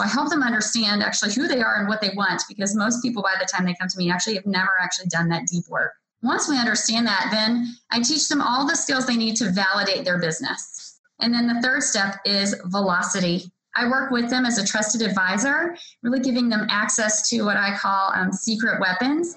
I help them understand actually who they are and what they want because most people by the time they come to me actually have never actually done that deep work. Once we understand that, then I teach them all the skills they need to validate their business. And then the third step is velocity. I work with them as a trusted advisor, really giving them access to what I call um, secret weapons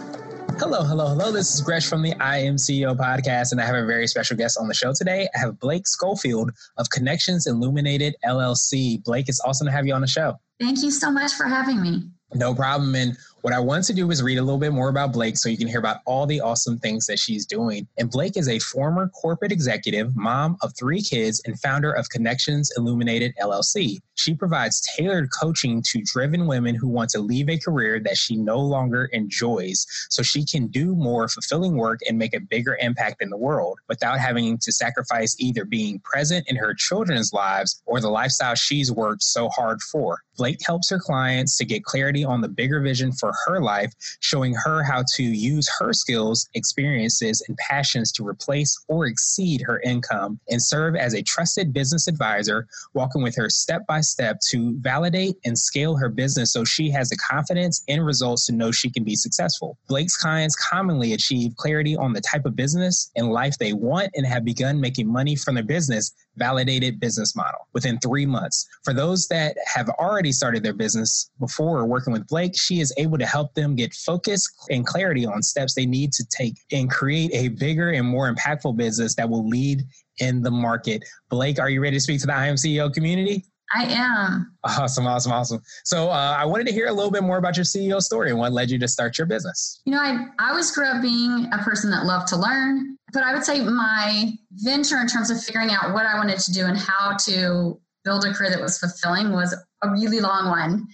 Hello, hello, hello. This is Gresh from the I Am CEO podcast, and I have a very special guest on the show today. I have Blake Schofield of Connections Illuminated LLC. Blake, it's awesome to have you on the show. Thank you so much for having me. No problem. And what I want to do is read a little bit more about Blake so you can hear about all the awesome things that she's doing. And Blake is a former corporate executive, mom of three kids, and founder of Connections Illuminated LLC. She provides tailored coaching to driven women who want to leave a career that she no longer enjoys so she can do more fulfilling work and make a bigger impact in the world without having to sacrifice either being present in her children's lives or the lifestyle she's worked so hard for. Blake helps her clients to get clarity on the bigger vision for her life, showing her how to use her skills, experiences, and passions to replace or exceed her income and serve as a trusted business advisor, walking with her step by step to validate and scale her business so she has the confidence and results to know she can be successful. Blake's clients commonly achieve clarity on the type of business and life they want and have begun making money from their business validated business model within three months. For those that have already started their business before working with Blake, she is able to help them get focus and clarity on steps they need to take and create a bigger and more impactful business that will lead in the market. Blake, are you ready to speak to the I Am CEO community? I am. Awesome, awesome, awesome. So uh, I wanted to hear a little bit more about your CEO story and what led you to start your business. You know, I, I always grew up being a person that loved to learn, but I would say my venture in terms of figuring out what I wanted to do and how to build a career that was fulfilling was a really long one.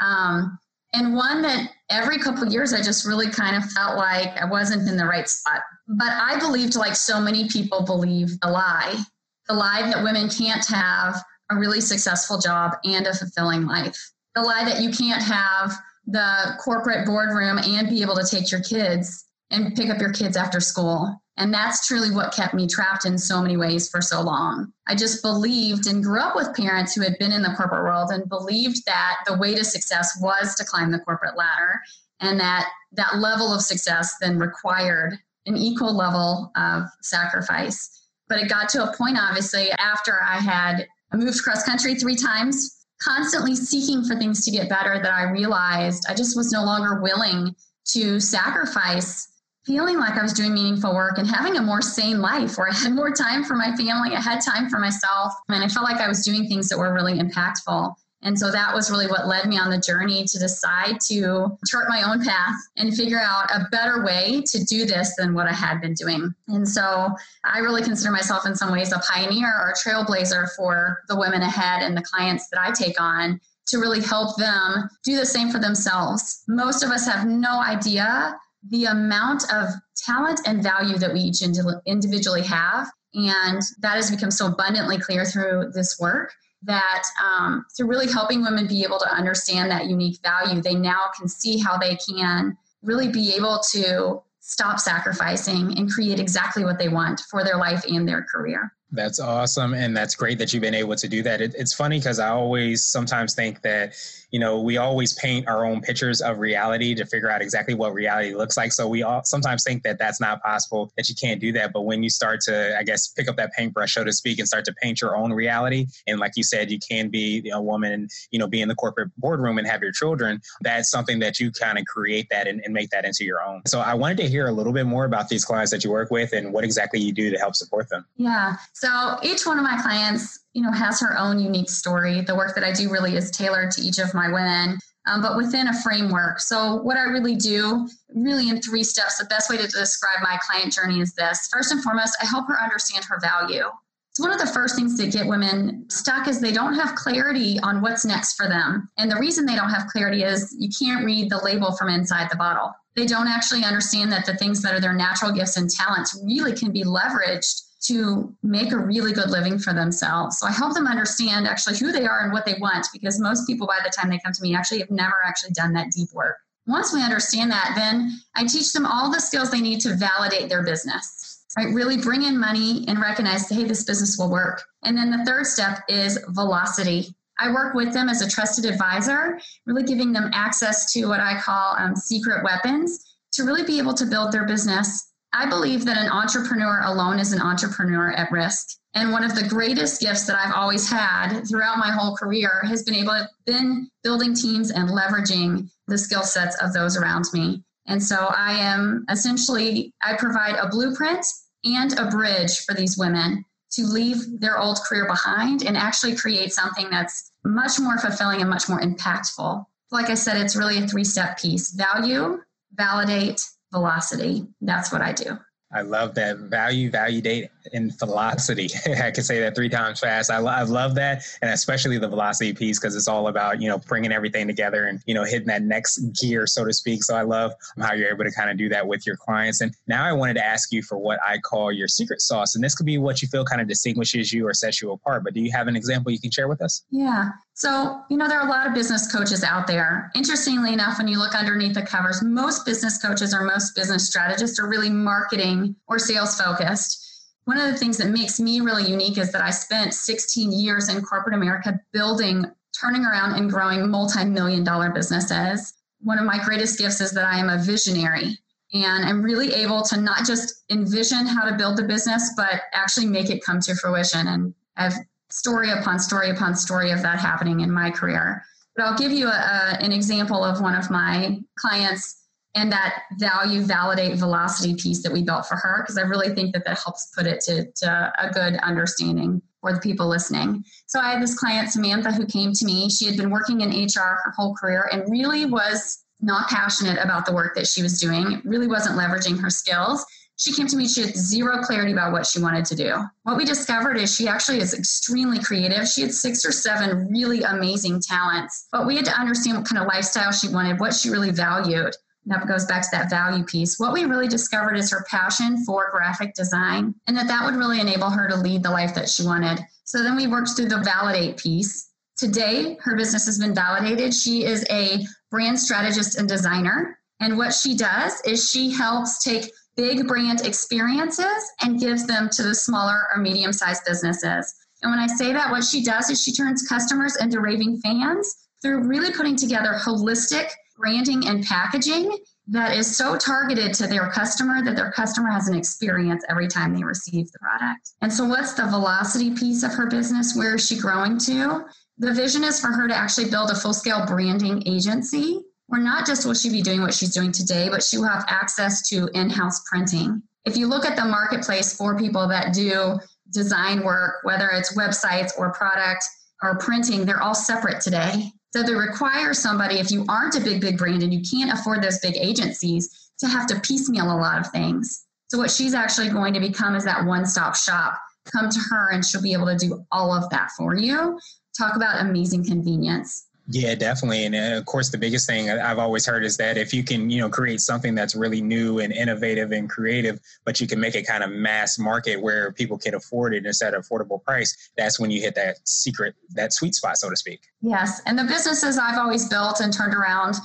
Um, and one that every couple years I just really kind of felt like I wasn't in the right spot. But I believed, like so many people believe, the lie the lie that women can't have a really successful job and a fulfilling life. The lie that you can't have the corporate boardroom and be able to take your kids and pick up your kids after school. And that's truly what kept me trapped in so many ways for so long. I just believed and grew up with parents who had been in the corporate world and believed that the way to success was to climb the corporate ladder and that that level of success then required an equal level of sacrifice. But it got to a point, obviously, after I had moved cross country three times, constantly seeking for things to get better, that I realized I just was no longer willing to sacrifice feeling like I was doing meaningful work and having a more sane life where I had more time for my family, I had time for myself, and I felt like I was doing things that were really impactful. And so that was really what led me on the journey to decide to chart my own path and figure out a better way to do this than what I had been doing. And so I really consider myself in some ways a pioneer or a trailblazer for the women ahead and the clients that I take on to really help them do the same for themselves. Most of us have no idea the amount of talent and value that we each individually have. And that has become so abundantly clear through this work that um, through really helping women be able to understand that unique value, they now can see how they can really be able to stop sacrificing and create exactly what they want for their life and their career. That's awesome. And that's great that you've been able to do that. It, it's funny because I always sometimes think that you know, we always paint our own pictures of reality to figure out exactly what reality looks like. So we all sometimes think that that's not possible, that you can't do that. But when you start to, I guess, pick up that paintbrush, so to speak, and start to paint your own reality, and like you said, you can be a woman you know, be in the corporate boardroom and have your children, that's something that you kind of create that and, and make that into your own. So I wanted to hear a little bit more about these clients that you work with and what exactly you do to help support them. Yeah. So each one of my clients you know, has her own unique story. The work that I do really is tailored to each of my women, um, but within a framework. So, what I really do, really in three steps, the best way to describe my client journey is this. First and foremost, I help her understand her value. It's one of the first things that get women stuck is they don't have clarity on what's next for them. And the reason they don't have clarity is you can't read the label from inside the bottle. They don't actually understand that the things that are their natural gifts and talents really can be leveraged to make a really good living for themselves. So I help them understand actually who they are and what they want because most people by the time they come to me actually have never actually done that deep work. Once we understand that, then I teach them all the skills they need to validate their business right? Really bring in money and recognize, hey, this business will work. And then the third step is velocity. I work with them as a trusted advisor, really giving them access to what I call um, secret weapons to really be able to build their business. I believe that an entrepreneur alone is an entrepreneur at risk. And one of the greatest gifts that I've always had throughout my whole career has been able to been building teams and leveraging the skill sets of those around me. And so I am essentially I provide a blueprint and a bridge for these women to leave their old career behind and actually create something that's much more fulfilling and much more impactful. Like I said, it's really a three step piece value, validate, velocity. That's what I do. I love that value, value date, and velocity. I can say that three times fast. I, I love that, and especially the velocity piece because it's all about you know bringing everything together and you know hitting that next gear, so to speak. So I love how you're able to kind of do that with your clients. And now I wanted to ask you for what I call your secret sauce, and this could be what you feel kind of distinguishes you or sets you apart. But do you have an example you can share with us? Yeah. So, you know, there are a lot of business coaches out there. Interestingly enough, when you look underneath the covers, most business coaches or most business strategists are really marketing or sales focused. One of the things that makes me really unique is that I spent 16 years in corporate America building, turning around, and growing multi million dollar businesses. One of my greatest gifts is that I am a visionary and I'm really able to not just envision how to build the business, but actually make it come to fruition. And I've story upon story upon story of that happening in my career. But I'll give you a, a, an example of one of my clients and that value validate velocity piece that we built for her because i really think that that helps put it to, to, a good understanding for the people listening. So i had this client samantha who came to me. She had been working in hr her whole career and really was not passionate about the work that she was doing. Really wasn't leveraging her skills she came to me she had zero clarity about what she wanted to do what we discovered is she actually is extremely creative she had six or seven really amazing talents but we had to understand what kind of lifestyle she wanted what she really valued that goes back to that value piece. What we really discovered is her passion for graphic design and that that would really enable her to lead the life that she wanted. So then we worked through the validate piece. Today, her business has been validated. She is a brand strategist and designer. And what she does is she helps take big brand experiences and gives them to the smaller or medium sized businesses. And when I say that, what she does is she turns customers into raving fans through really putting together holistic branding and packaging that is so targeted to their customer that their customer has an experience every time they receive the product. And so, what's the velocity piece of her business? Where is she growing to? The vision is for her to actually build a full scale branding agency where not just will she be doing what she's doing today, but she will have access to in house printing. If you look at the marketplace for people that do design work, whether it's websites or product or printing, they're all separate today. So they require somebody, if you aren't a big, big brand and you can't afford those big agencies, to have to piecemeal a lot of things. So what she's actually going to become is that one stop shop. Come to her and she'll be able to do all of that for you. Talk about amazing convenience. Yeah, definitely. And uh, of course, the biggest thing I've always heard is that if you can, you know, create something that's really new and innovative and creative, but you can make it kind of mass market where people can afford it and it's at an affordable price, that's when you hit that secret, that sweet spot, so to speak. Yes. And the businesses I've always built and turned around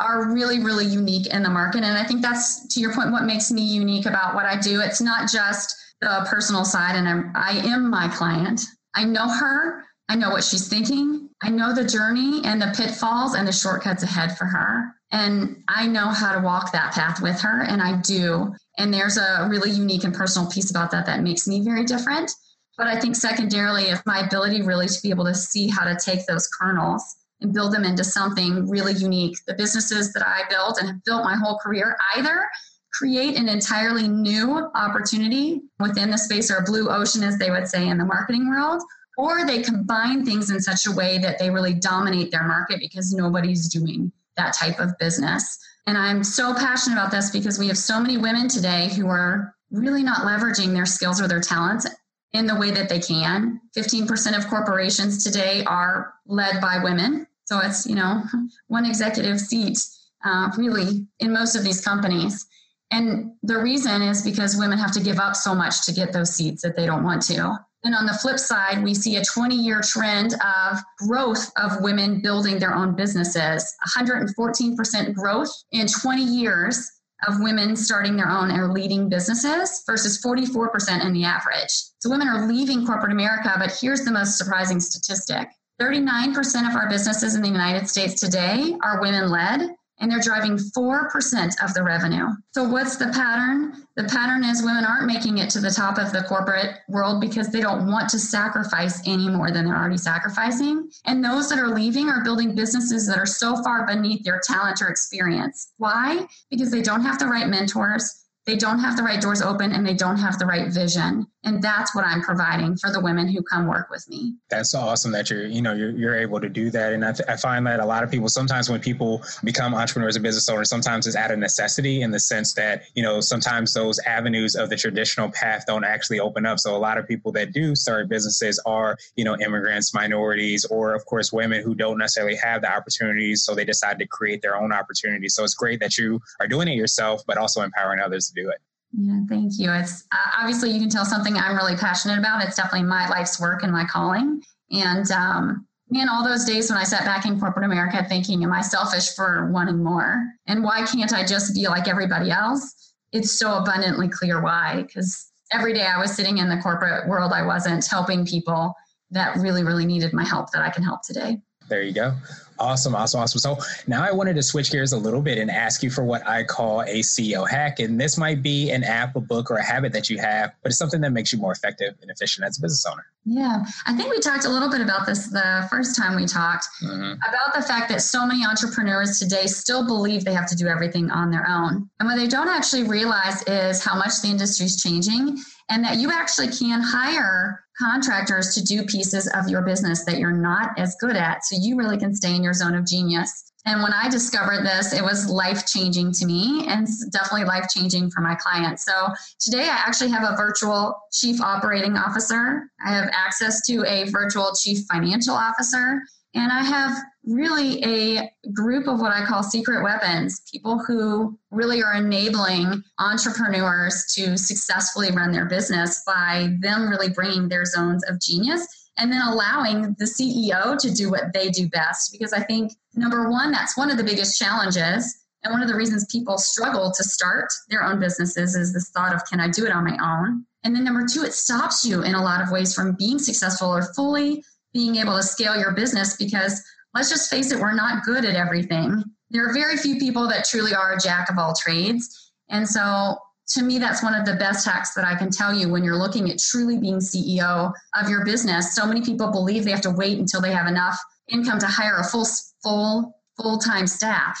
are really, really unique in the market. And I think that's, to your point, what makes me unique about what I do. It's not just the personal side, and I'm, I am my client. I know her. I know what she's thinking. I know the journey and the pitfalls and the shortcuts ahead for her. And I know how to walk that path with her, and I do. And there's a really unique and personal piece about that that makes me very different. But I think secondarily, if my ability really to be able to see how to take those kernels and build them into something really unique. The businesses that I built and have built my whole career either create an entirely new opportunity within the space or a blue ocean, as they would say in the marketing world, or they combine things in such a way that they really dominate their market because nobody's doing that type of business. And I'm so passionate about this because we have so many women today who are really not leveraging their skills or their talents in the way that they can. 15% of corporations today are led by women. So it's, you know, one executive seat uh, really in most of these companies. And the reason is because women have to give up so much to get those seats that they don't want to. And on the flip side, we see a 20 year trend of growth of women building their own businesses 114% growth in 20 years of women starting their own or leading businesses versus 44% in the average. So women are leaving corporate America, but here's the most surprising statistic 39% of our businesses in the United States today are women led, and they're driving 4% of the revenue. So, what's the pattern? The pattern is women aren't making it to the top of the corporate world because they don't want to sacrifice any more than they're already sacrificing. And those that are leaving are building businesses that are so far beneath their talent or experience. Why? Because they don't have the right mentors they don't have the right doors open and they don't have the right vision. And that's what i'm providing for the women who come work with me. That's awesome that you're you know you're, you're able to do that. And I, th- I find that a lot of people sometimes when people become entrepreneurs and business owners sometimes it's out of necessity in the sense that you know sometimes those avenues of the traditional path don't actually open up. So a lot of people that do start businesses are you know immigrants minorities or of course women who don't necessarily have the opportunities so they decide to create their own opportunities. So it's great that you are doing it yourself but also empowering others to do it yeah, thank you. It's uh, obviously you can tell something I'm really passionate about. It's definitely my life's work and my calling. And um, man, all those days when I sat back in corporate America thinking, am I selfish for wanting more? And why can't I just be like everybody else? It's so abundantly clear why. Because every day I was sitting in the corporate world, I wasn't helping people that really, really needed my help that I can help today. There you go. Awesome, awesome, awesome. So now I wanted to switch gears a little bit and ask you for what I call a CEO hack. And this might be an app, a book, or a habit that you have, but it's something that makes you more effective and efficient as a business owner. Yeah, I think we talked a little bit about this the first time we talked mm-hmm. about the fact that so many entrepreneurs today still believe they have to do everything on their own. And what they don't actually realize is how much the industry is changing and that you actually can hire contractors to do pieces of your business that you're not as good at. So you really can stay in your zone of genius. And when I discovered this, it was life changing to me and definitely life changing for my clients. So today I actually have a virtual chief operating officer. I have access to a virtual chief financial officer. And I have really a group of what I call secret weapons people who really are enabling entrepreneurs to successfully run their business by them really bringing their zones of genius and then allowing the CEO to do what they do best. Because I think, number one, that's one of the biggest challenges. And one of the reasons people struggle to start their own businesses is this thought of, can I do it on my own? And then number two, it stops you in a lot of ways from being successful or fully being able to scale your business because let's just face it, we're not good at everything. There are very few people that truly are a jack of all trades. And so to me, that's one of the best hacks that I can tell you when you're looking at truly being CEO of your business. So many people believe they have to wait until they have enough income to hire a full, full, full-time staff.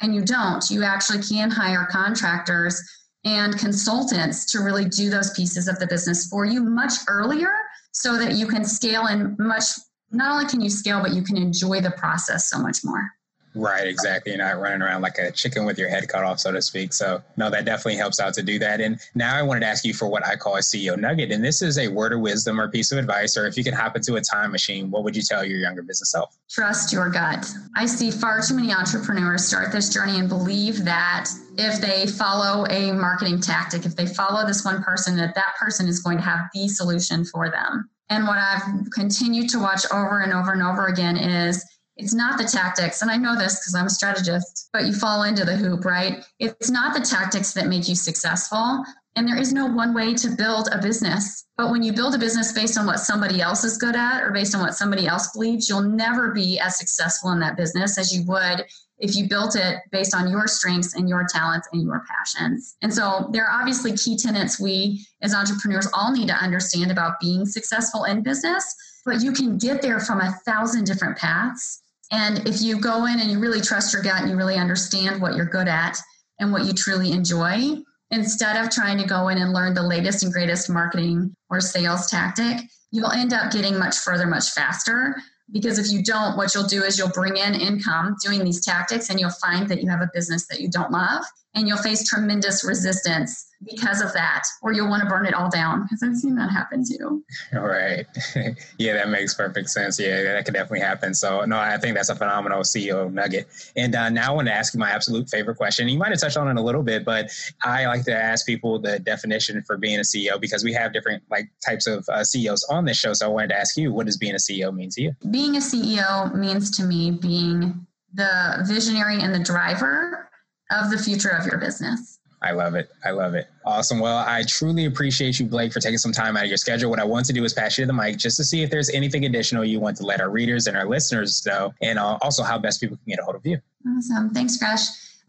And you don't. You actually can hire contractors and consultants to really do those pieces of the business for you much earlier so that you can scale and much not only can you scale but you can enjoy the process so much more Right, exactly. You're not running around like a chicken with your head cut off, so to speak. So, no, that definitely helps out to do that. And now I wanted to ask you for what I call a CEO nugget. And this is a word of wisdom or piece of advice, or if you could hop into a time machine, what would you tell your younger business self? Trust your gut. I see far too many entrepreneurs start this journey and believe that if they follow a marketing tactic, if they follow this one person, that that person is going to have the solution for them. And what I've continued to watch over and over and over again is it's not the tactics, and I know this because I'm a strategist, but you fall into the hoop, right? It's not the tactics that make you successful. And there is no one way to build a business. But when you build a business based on what somebody else is good at or based on what somebody else believes, you'll never be as successful in that business as you would if you built it based on your strengths and your talents and your passions. And so there are obviously key tenets we as entrepreneurs all need to understand about being successful in business, but you can get there from a thousand different paths. And if you go in and you really trust your gut and you really understand what you're good at and what you truly enjoy, instead of trying to go in and learn the latest and greatest marketing or sales tactic, you'll end up getting much further, much faster. Because if you don't, what you'll do is you'll bring in income doing these tactics and you'll find that you have a business that you don't love and you'll face tremendous resistance because of that, or you'll want to burn it all down because I've seen that happen too. All right. yeah, that makes perfect sense. Yeah, that could definitely happen. So, no, I think that's a phenomenal CEO nugget. And uh, now I want to ask you my absolute favorite question. You might have touched on it a little bit, but I like to ask people the definition for being a CEO because we have different like types of uh, CEOs on this show. So I wanted to ask you, what does being a CEO mean to you? Being a CEO means to me being the visionary and the driver of the future of your business. I love it. I love it. Awesome. Well, I truly appreciate you, Blake, for taking some time out of your schedule. What I want to do is pass you the mic just to see if there's anything additional you want to let our readers and our listeners know, and uh, also how best people can get a hold of you. Awesome. Thanks, Gresh.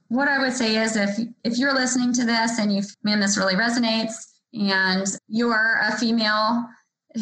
What I would say is if if you're listening to this and you man, this really resonates, and you are a female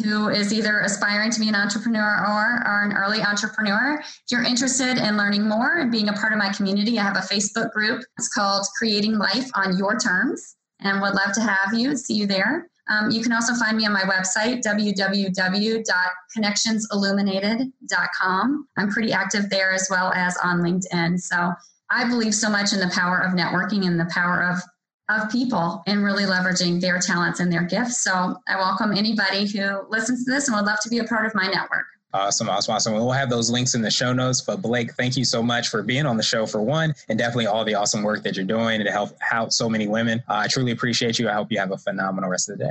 who is either aspiring to be an entrepreneur or an early entrepreneur. If you're interested in learning more and being a part of my community, I have a Facebook group. It's called Creating Life on Your Terms and would love to have you, see you there. Um, you can also find me on my website, www.connectionsilluminated.com. I'm pretty active there as well as on LinkedIn. So I believe so much in the power of networking and the power of of people and really leveraging their talents and their gifts. So I welcome anybody who listens to this and would love to be a part of my network. Awesome, awesome, awesome. We'll have those links in the show notes. But Blake, thank you so much for being on the show for one, and definitely all the awesome work that you're doing to help out so many women. Uh, I truly appreciate you. I hope you have a phenomenal rest of the day.